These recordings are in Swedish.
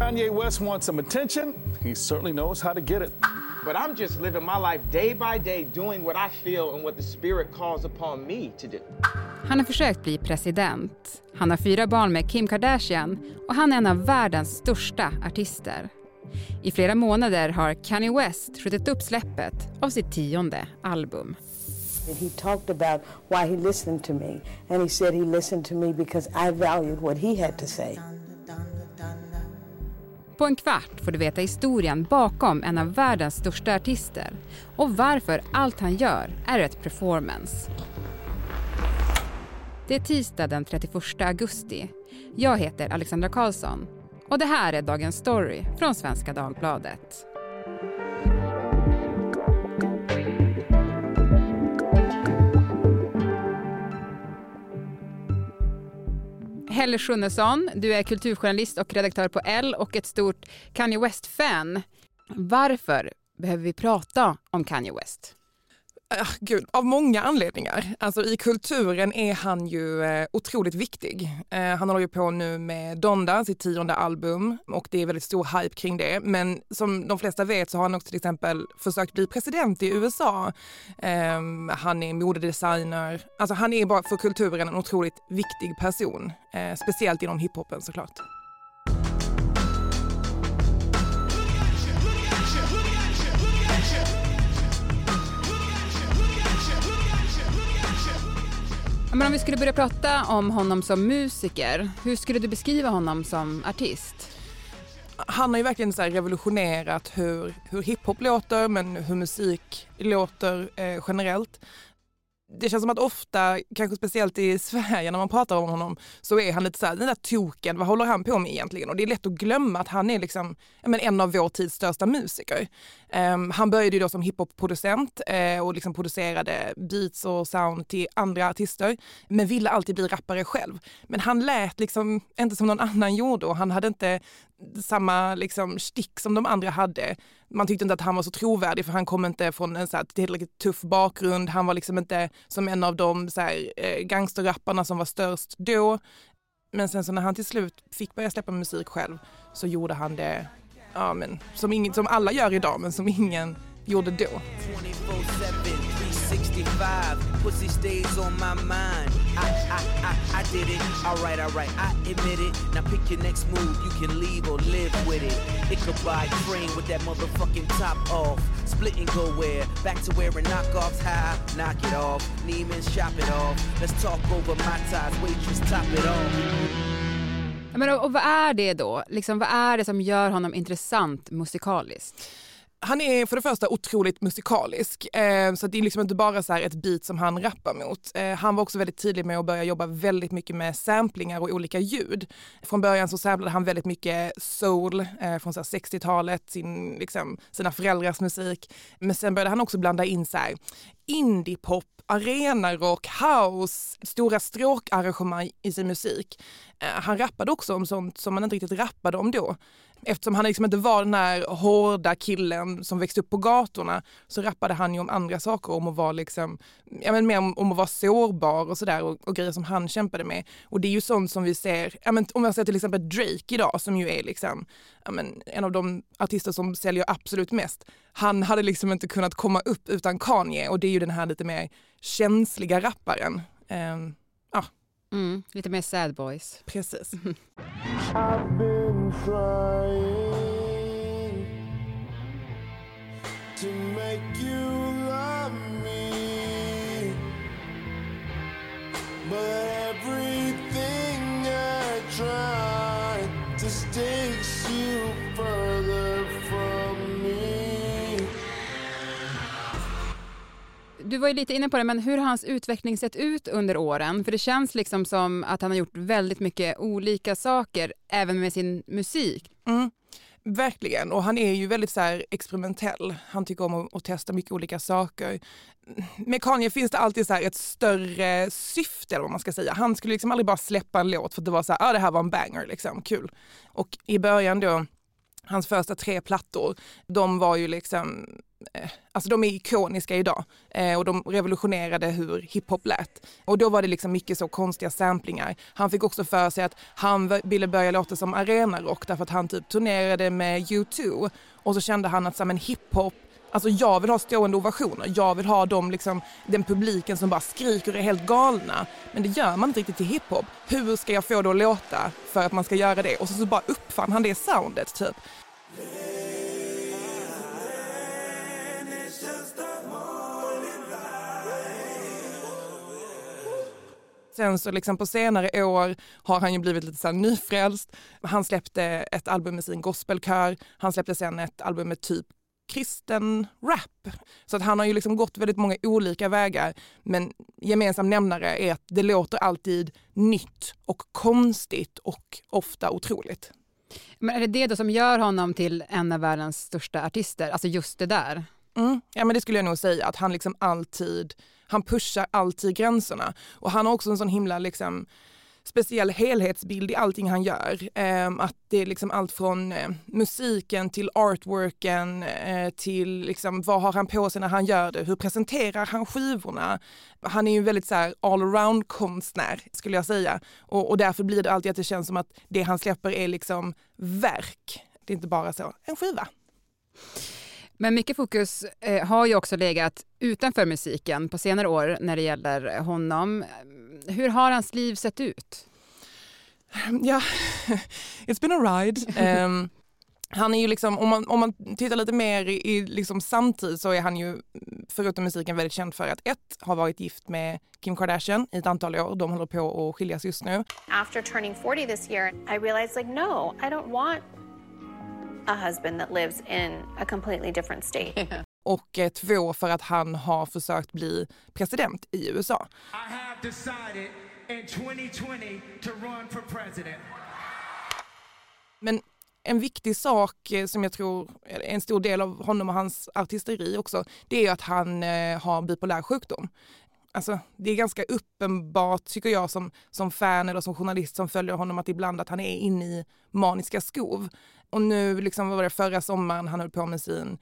Kanye West wants some attention. He certainly knows how to get it. But I'm just living my life day by day, doing what I feel and what the Spirit calls upon me to do. Han har försökt bli president. Han har fyra barn med Kim Kardashian och han är en av världens största artister. I flera månader har Kanye West skjutit upp släppet av sitt tionde album. He talked about why he listened to me, and he said he listened to me because I valued what he had to say. På en kvart får du veta historien bakom en av världens största artister och varför allt han gör är ett performance. Det är tisdag den 31 augusti. Jag heter Alexandra Karlsson och det här är Dagens Story från Svenska Dagbladet. Helle Schunnesson, du är kulturjournalist och redaktör på L och ett stort Kanye West-fan. Varför behöver vi prata om Kanye West? Uh, gud, av många anledningar. Alltså i kulturen är han ju uh, otroligt viktig. Uh, han håller ju på nu med Donda, sitt tionde album och det är väldigt stor hype kring det. Men som de flesta vet så har han också till exempel försökt bli president i USA. Ehm, han är modedesigner. Alltså han är bara för kulturen en otroligt viktig person. Eh, speciellt inom hiphopen såklart. Men om vi skulle börja prata om honom som musiker, hur skulle du beskriva honom som artist? Han har ju verkligen så revolutionerat hur, hur hiphop låter men hur musik låter eh, generellt det känns som att ofta, kanske speciellt i Sverige när man pratar om honom, så är han lite såhär, den där token, vad håller han på med egentligen? Och det är lätt att glömma att han är liksom, men en av vår tids största musiker. Um, han började ju då som hiphop-producent uh, och liksom producerade beats och sound till andra artister, men ville alltid bli rappare själv. Men han lät liksom inte som någon annan gjorde och han hade inte samma liksom stick som de andra hade. Man tyckte inte att han var så trovärdig för han kom inte från en så här tillräckligt tuff bakgrund. Han var liksom inte som en av de så här, uh, gangsterrapparna som var störst då. Men sen så när han till slut fick börja släppa musik själv så gjorde han det ja, men, som, ingen, som alla gör idag men som ingen gjorde då. Men och, och vad är det då? Liksom, vad är det som gör honom intressant musikaliskt? Han är för det första otroligt musikalisk, eh, så det är liksom inte bara så ett beat som han rappar mot. Eh, han var också väldigt tidig med att börja jobba väldigt mycket med samplingar och olika ljud. Från början så samplade han väldigt mycket soul eh, från 60-talet, sin, liksom, sina föräldrars musik. Men sen började han också blanda in så här, indiepop, arenarock, house, stora stråkarrangemang i sin musik. Eh, han rappade också om sånt som man inte riktigt rappade om då. Eftersom han liksom inte var den här hårda killen som växte upp på gatorna så rappade han ju om andra saker, om att vara liksom, ja men mer om, om att vara sårbar och sådär och, och, grejer som han kämpade med. Och det är ju sånt som vi ser, ja men om jag ser till exempel Drake idag som ju är liksom, ja men en av de artister som säljer absolut mest. Han hade liksom inte kunnat komma upp utan Kanye och det är ju den här lite mer känsliga rapparen. Um, ja. Mm, lite mer sad boys. Precis. Du var ju lite inne på det, men hur har hans utveckling sett ut under åren? För det känns liksom som att han har gjort väldigt mycket olika saker, även med sin musik. Mm. Verkligen, och han är ju väldigt så experimentell. Han tycker om att, att, testa mycket olika saker. Med Kanye finns det alltid så ett större syfte, eller vad man ska säga. Han skulle liksom aldrig bara släppa en låt för att det var så här, ah, det här var en banger, liksom, kul. Och i början då hans första tre plattor, de var ju liksom, eh, alltså de är ikoniska idag eh, och de revolutionerade hur hiphop lät. Och då var det liksom mycket så konstiga samplingar. Han fick också för sig att han ville börja låta som arenarock därför att han typ turnerade med U2 och så kände han att så, men hiphop Alltså jag vill ha stående ovationer, jag vill ha dem liksom, den publiken som bara skriker och är helt galna. Men det gör man inte riktigt till hiphop. Hur ska jag få det att låta för att man ska göra det? Och så, så bara uppfann han det soundet typ. Sen så liksom på senare år har han ju blivit lite så här nyfrälst. Han släppte ett album med sin gospelkör. Han släppte sen ett album med typ kristen rap. Så att han har ju liksom gått väldigt många olika vägar. Men gemensam nämnare är att det låter alltid nytt och konstigt och ofta otroligt. Men är det det då som gör honom till en av världens största artister? Alltså just det där? Mm, ja men det skulle jag nog säga, att han liksom alltid, han pushar alltid gränserna. Och han har också en sån himla liksom speciell helhetsbild i allting han gör. Eh, att det är liksom allt från eh, musiken till artworken eh, till liksom, vad har han på sig när han gör det? Hur presenterar han skivorna? Han är ju väldigt så här all-around konstnär skulle jag säga och, och därför blir det alltid att det känns som att det han släpper är liksom verk. Det är inte bara så, en skiva. Men mycket fokus eh, har ju också legat utanför musiken på senare år när det gäller honom. Hur har hans liv sett ut? Ja, it's been a ride. Um, han är ju liksom, om man, om man tittar lite mer i, i liksom samtid så är han ju förutom musiken väldigt känd för att ett, har varit gift med Kim Kardashian i ett antal år. De håller på att skiljas just nu. After turning 40 this year I realized like no, I don't want a husband that lives in a completely different state. Och eh, två, för att han har försökt bli president i USA. I have decided in 2020 to run for president. Men en viktig sak eh, som jag tror är en stor del av honom och hans artisteri också, det är att han eh, har bipolär sjukdom. Alltså, det är ganska uppenbart, tycker jag, som, som fan eller som journalist som följer honom, att ibland att han är inne i maniska skov. Och nu, liksom, var det förra sommaren, han höll på med sin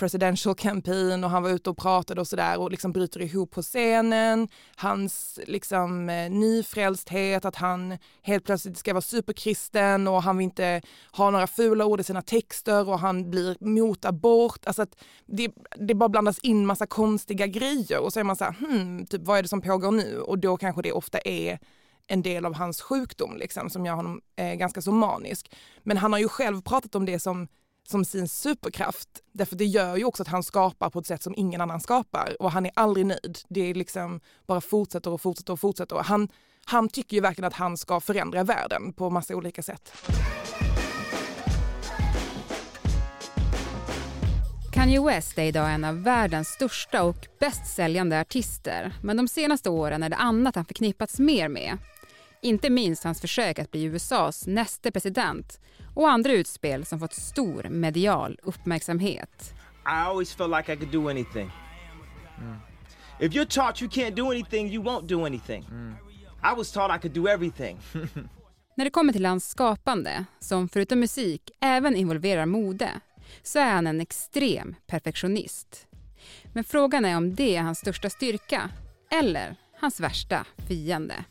presidential campaign och han var ute och pratade och sådär och liksom bryter ihop på scenen. Hans liksom eh, nyfrälsthet, att han helt plötsligt ska vara superkristen och han vill inte ha några fula ord i sina texter och han blir mot abort. Alltså att det, det bara blandas in massa konstiga grejer och så är man så här, hmm, typ vad är det som pågår nu? Och då kanske det ofta är en del av hans sjukdom liksom, som gör honom eh, ganska så manisk. Men han har ju själv pratat om det som som sin superkraft. Därför det gör ju också att han skapar på ett sätt som ingen annan skapar och han är aldrig nöjd. Det är liksom bara fortsätter och fortsätter och fortsätter. Och han, han tycker ju verkligen att han ska förändra världen på massa olika sätt. Kanye West är idag en av världens största och bäst säljande artister. Men de senaste åren är det annat han förknippats mer med. Inte minst hans försök att bli USAs nästa president och andra utspel som fått stor medial uppmärksamhet. I always felt like I could do anything. Mm. If you're taught you can't do anything, you won't do anything. Mm. I was taught I could do everything. När det kommer till hans skapande, som förutom musik även involverar mode, så är han en extrem perfektionist. Men frågan är om det är hans största styrka eller hans värsta fiende.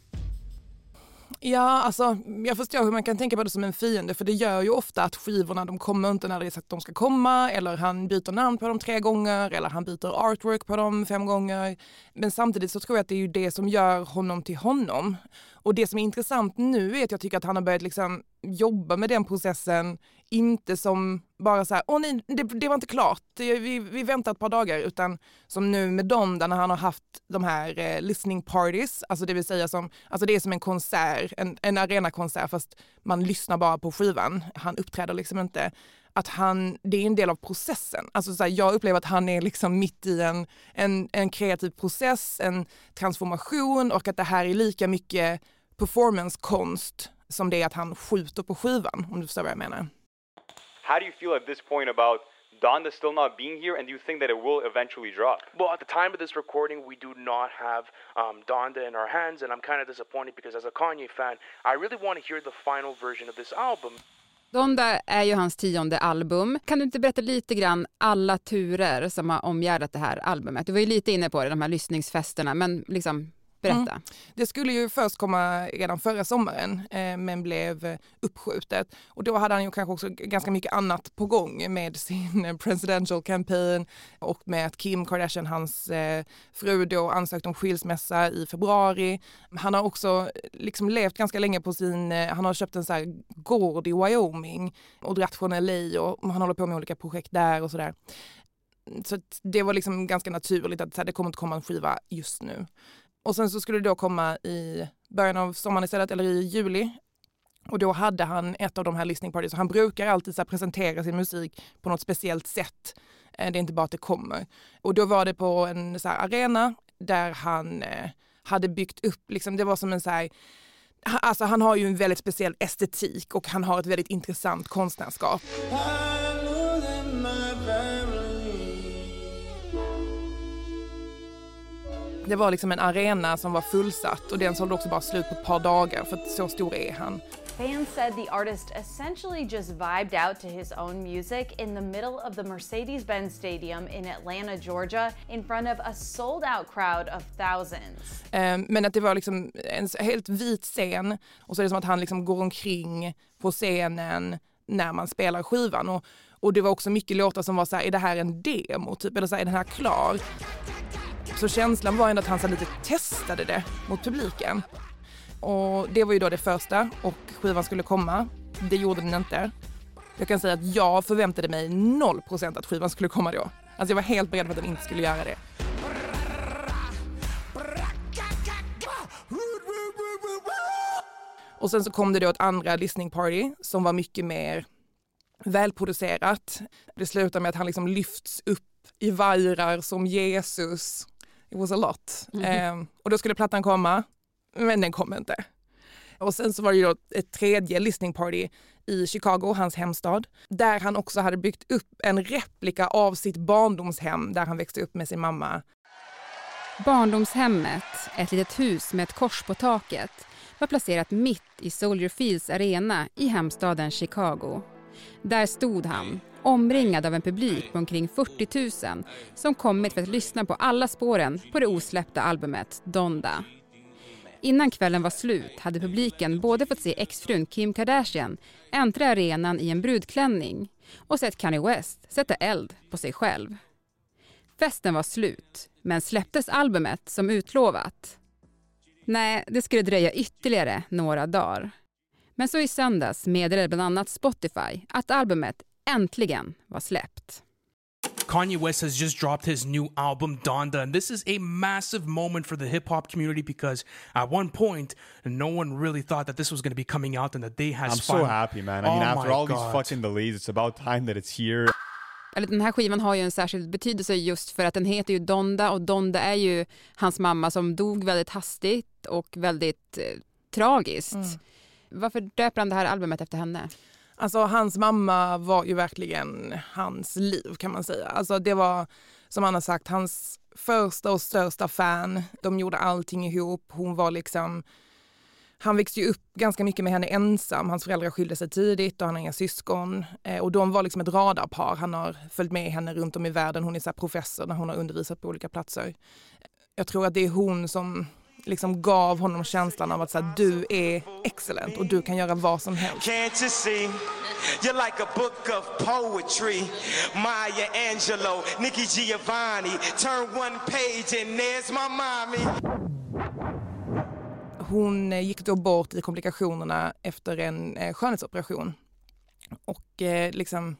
Ja, alltså jag förstår hur man kan tänka på det som en fiende för det gör ju ofta att skivorna de kommer inte när det är sagt att de ska komma eller han byter namn på dem tre gånger eller han byter artwork på dem fem gånger. Men samtidigt så tror jag att det är ju det som gör honom till honom. Och det som är intressant nu är att jag tycker att han har börjat liksom jobba med den processen, inte som bara så här, åh nej, det, det var inte klart, vi, vi väntar ett par dagar, utan som nu med dem där när han har haft de här eh, listening parties, alltså det vill säga som, alltså det är som en konsert, en, en arenakonsert fast man lyssnar bara på skivan, han uppträder liksom inte. Att han, det är en del av processen. Alltså så här, jag upplever att han är liksom mitt i en, en, en kreativ process, en transformation och att det här är lika mycket performancekonst som det är att han skjuter på skivan, om du förstår vad jag menar. How do you feel at this point about Donda still not being here, and do you think that it will eventually drop? Well, at the time of this recording, we do not have um, Donda in our hands, and I'm kind of disappointed because as a Kanye fan, I really want to hear the final version of this album. Donda är ju hans tionde album. Kan du inte berätta lite grann alla turer som har omgärdat det här albumet? Du var ju lite inne på det, de här lyssningsfesterna, men liksom Berätta. Mm. Det skulle ju först komma redan förra sommaren eh, men blev uppskjutet. Och då hade han ju kanske också ganska mycket annat på gång med sin presidential campaign och med att Kim Kardashian, hans eh, fru, då ansökte om skilsmässa i februari. Han har också eh, liksom levt ganska länge på sin, eh, han har köpt en så här gård i Wyoming och dratt från LA och han håller på med olika projekt där och sådär. Så det var liksom ganska naturligt att så här, det kommer inte komma en skiva just nu. Och sen så skulle det då komma i början av sommaren istället, eller i juli. Och då hade han ett av de här listening parties. Han brukar alltid så presentera sin musik på något speciellt sätt. Eh, det är inte bara att det kommer. Och då var det på en så arena där han eh, hade byggt upp, liksom, det var som en så här, Alltså han har ju en väldigt speciell estetik och han har ett väldigt intressant konstnärskap. Det var liksom en arena som var fullsatt och den sålde också bara slut på ett par dagar för så stor är han. Fans said the artist essentially just vibed out to his own music in the middle of the Mercedes-Benz Stadium in Atlanta, Georgia in front of a sold out crowd of thousands. Um, men att det var liksom en helt vit scen och så är det som att han liksom går omkring på scenen när man spelar skivan och, och det var också mycket låtar som var så här, är det här en demo typ eller så här, är den här klar? Så känslan var ändå att han så lite testade det mot publiken. Och det var ju då det första och skivan skulle komma. Det gjorde den inte. Jag kan säga att jag förväntade mig 0% att skivan skulle komma då. Alltså jag var helt beredd på att den inte skulle göra det. Och sen så kom det då ett andra listening party som var mycket mer välproducerat. Det slutar med att han liksom lyfts upp i vajrar som Jesus it was a lot. Mm. Eh, och då skulle plattan komma, men den kom inte. Och sen så var det då ett tredje listening party i Chicago, hans hemstad, där han också hade byggt upp en replika av sitt barndomshem där han växte upp med sin mamma. Barndomshemmet, ett litet hus med ett kors på taket, var placerat mitt i Soldier Fields arena i hemstaden Chicago. Där stod han, omringad av en publik på omkring 40 000 som kommit för att lyssna på alla spåren på det osläppta albumet Donda. Innan kvällen var slut hade publiken både fått se exfrun Kim Kardashian äntra arenan i en brudklänning och sett Kanye West sätta eld på sig själv. Festen var slut, men släpptes albumet som utlovat? Nej, det skulle dröja ytterligare några dagar. Men så i söndags meddelade bland annat Spotify att albumet äntligen var släppt. Kanye West has just dropped his new album Donda, and this is a massive moment for the hip hop community because at one point, no one really thought that this was going to be coming out and that they has. I'm so happy, man. I mean, oh after all God. these fucking delays, it's about time that it's here. Den här skivan har ju en särskild betydelse just för att den heter ju Donda och Donda är ju hans mamma som dog väldigt hastigt och väldigt eh, tragiskt. Mm. Varför döper han det här albumet efter henne? Alltså hans mamma var ju verkligen hans liv kan man säga. Alltså det var som han har sagt hans första och största fan. De gjorde allting ihop. Hon var liksom han växte ju upp ganska mycket med henne ensam. Hans föräldrar skilde sig tidigt och han har inga syskon. Eh, och de var liksom ett radarpar. Han har följt med henne runt om i världen. Hon är så professor när hon har undervisat på olika platser. Jag tror att det är hon som liksom gav honom känslan av att så här, du är excellent och du kan göra vad som helst. Can't you see? You're like a book of poetry. Maya Angelou, Nikki Giovanni. Turn one page and there's my mommy. Hon eh, gick då bort i komplikationerna efter en eh, skönhetsoperation. Och eh, liksom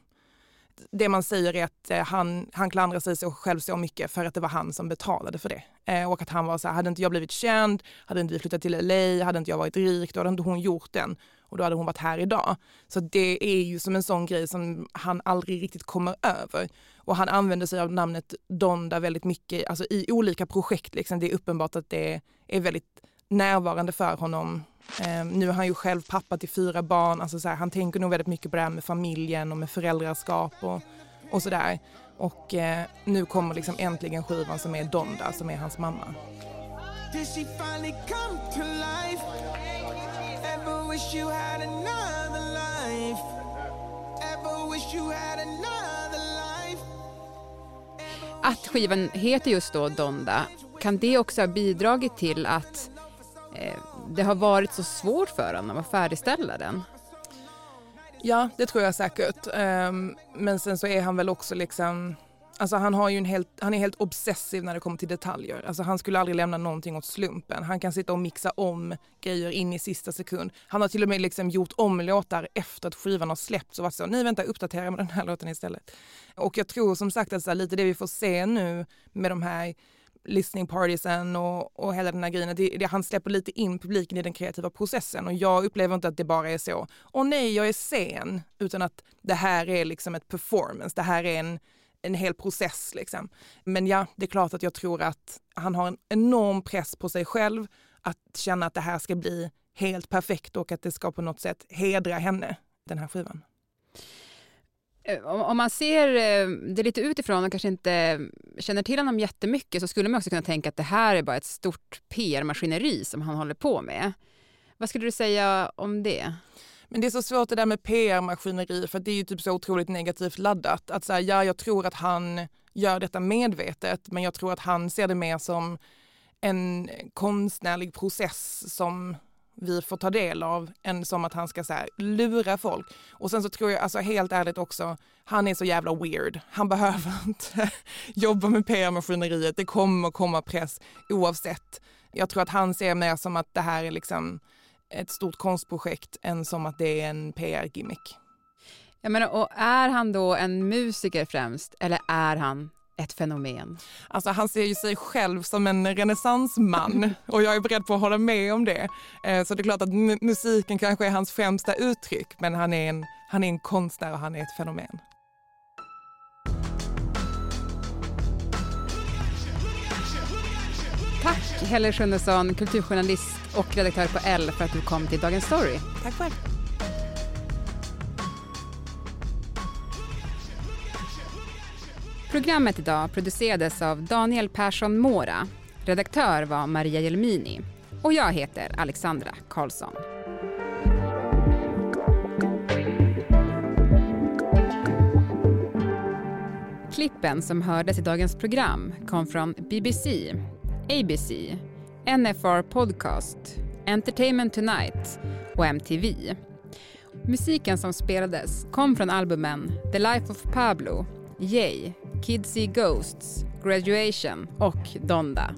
det man säger är att eh, han, han klandrar sig själv så mycket för att det var han som betalade för det. Eh, och att han var så här, hade inte jag blivit känd, hade inte vi flyttat till LA, hade inte jag varit rik, då hade inte hon gjort den och då hade hon varit här idag. Så det är ju som en sån grej som han aldrig riktigt kommer över. Och han använder sig av namnet Donda väldigt mycket, alltså i olika projekt. Liksom. Det är uppenbart att det är väldigt närvarande för honom Ehm, nu är han ju själv pappa till fyra barn, alltså så här, han tänker nog väldigt mycket på det här med familjen och med föräldraskap och, och sådär. Och eh, nu kommer liksom äntligen skivan som är Donda, som är hans mamma. Att skivan heter just då Donda, kan det också ha bidragit till att Eh, det har varit så svårt för honom att färdigställa den? Ja, det tror jag säkert. Ehm, men sen så är han väl också liksom Alltså han, har ju en helt, han är helt obsessiv när det kommer till detaljer. Alltså han skulle aldrig lämna någonting åt slumpen. Han kan sitta och mixa om grejer in i sista sekund. Han har till och med liksom gjort om låtar efter att skivan har släppts och varit så, nej vänta uppdatera med den här låten istället. Och jag tror som sagt att så lite det vi får se nu med de här listening partiesen och, och hela den här grejen. Det, det, han släpper lite in publiken i den kreativa processen och jag upplever inte att det bara är så, åh nej jag är sen, utan att det här är liksom ett performance, det här är en en hel process. Liksom. Men ja, det är klart att jag tror att han har en enorm press på sig själv att känna att det här ska bli helt perfekt och att det ska på något sätt hedra henne, den här skivan. Eh, om man ser eh, det lite utifrån och kanske inte känner till honom jättemycket så skulle man också kunna tänka att det här är bara ett stort PR-maskineri som han håller på med. Vad skulle du säga om det? Men det är så svårt det där med PR-maskineri för det är ju typ så otroligt negativt laddat. Att säga ja, jag tror att han gör detta medvetet, men jag tror att han ser det mer som en konstnärlig process som vi får ta del av än som att han ska så här, lura folk. Och sen så tror jag, alltså helt ärligt också, han är så jävla weird. Han behöver inte jobba med PR-maskineriet. Det kommer komma press oavsett. Jag tror att han ser mer som att det här är liksom ett stort konstprojekt än som att det är en PR-gimmick. Jag menar, och är han då en musiker främst eller är han ett fenomen? Alltså han ser ju sig själv som en renässansman och jag är beredd på att hålla med om det. Eh, så det är klart att musiken kanske är hans främsta uttryck men han är en, han är en konstnär och han är ett fenomen. Tack Helle Sjunnesson, kulturjournalist och redaktör på L för att du kom till Dagens Story. Tack själv. Programmet idag producerades av Daniel Persson Mora. Redaktör var Maria Jelmini. Och jag heter Alexandra Karlsson. Klippen som hördes i dagens program kom från BBC, ABC, NFR Podcast, Entertainment Tonight och MTV. Musiken som spelades kom från albumen The Life of Pablo, Yay, Kidsy Ghosts, Graduation och Donda.